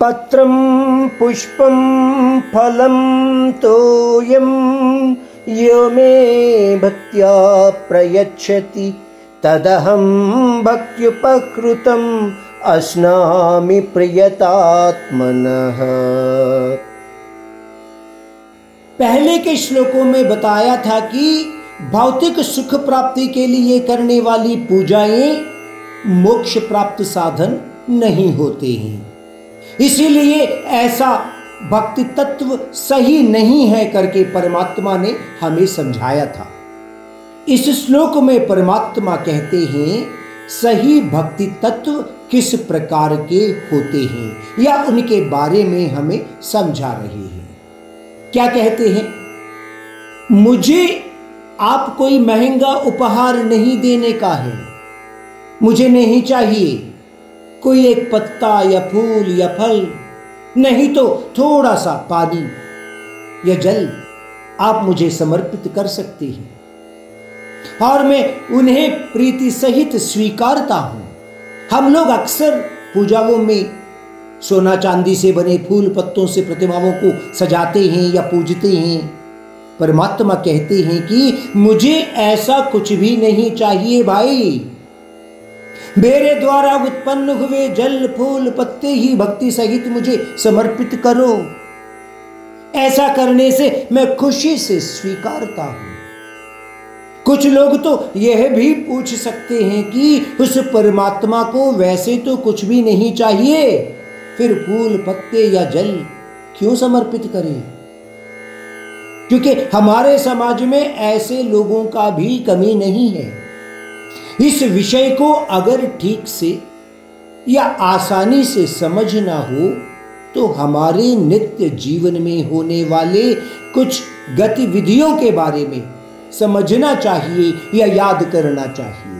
पत्रं, पुष्पं, फलं तोयं। यो मे भक्त्या प्रयच्छति। तदहं भक्त्युपकृतम्, अस्नामि प्रियतात्मनः। पहले के श्लोकों में बताया था कि भौतिक सुख प्राप्ति के लिए करने वाली पूजाएँ मोक्ष प्राप्त साधन नहीं होते हैं। इसीलिए ऐसा भक्ति तत्व सही नहीं है करके परमात्मा ने हमें समझाया था। इस श्लोक में परमात्मा कहते हैं, सही भक्ति तत्व किस प्रकार के होते हैं या उनके बारे में हमें समझा रहे हैं। क्या कहते हैं? मुझे आप कोई महँगा उपहार नहीं देने का है। मुझे नहीं चाहिए। कोई एक पत्ता या फूल या फल, नहीं तो थोड़ा सा पानी। या जल आप मुझे समर्पित कर सकते हैं। और मैं उन्हें प्रीति सहित स्वीकारता हूँ। हम लोग अक्सर पूजाओं में सोना चांदी से बने फूल पत्तों से प्रतिमाओं को सजाते हैं या पूजते हैं। परमात्मा कहते हैं कि मुझे ऐसा कुछ भी नहीं चाहिए भाई। मेरे द्वारा उत्पन्न हुए जल, फूल, पत्ते ही भक्ति सहित मुझे समर्पित करो। ऐसा करने से मैं खुशी से स्वीकारता हूँ। कुछ लोग तो यह भी पूछ सकते हैं कि उस परमात्मा को वैसे तो कुछ भी नहीं चाहिए, फिर फूल, पत्ते या जल क्यों समर्पित करें? क्योंकि हमारे समाज में ऐसे लोगों का भी कमी नहीं है। इस विषय को अगर ठीक से या आसानी से समझना हो तो हमारे नित्य जीवन में होने वाले कुछ गतिविधियों के बारे में समझना चाहिए या याद करना चाहिए।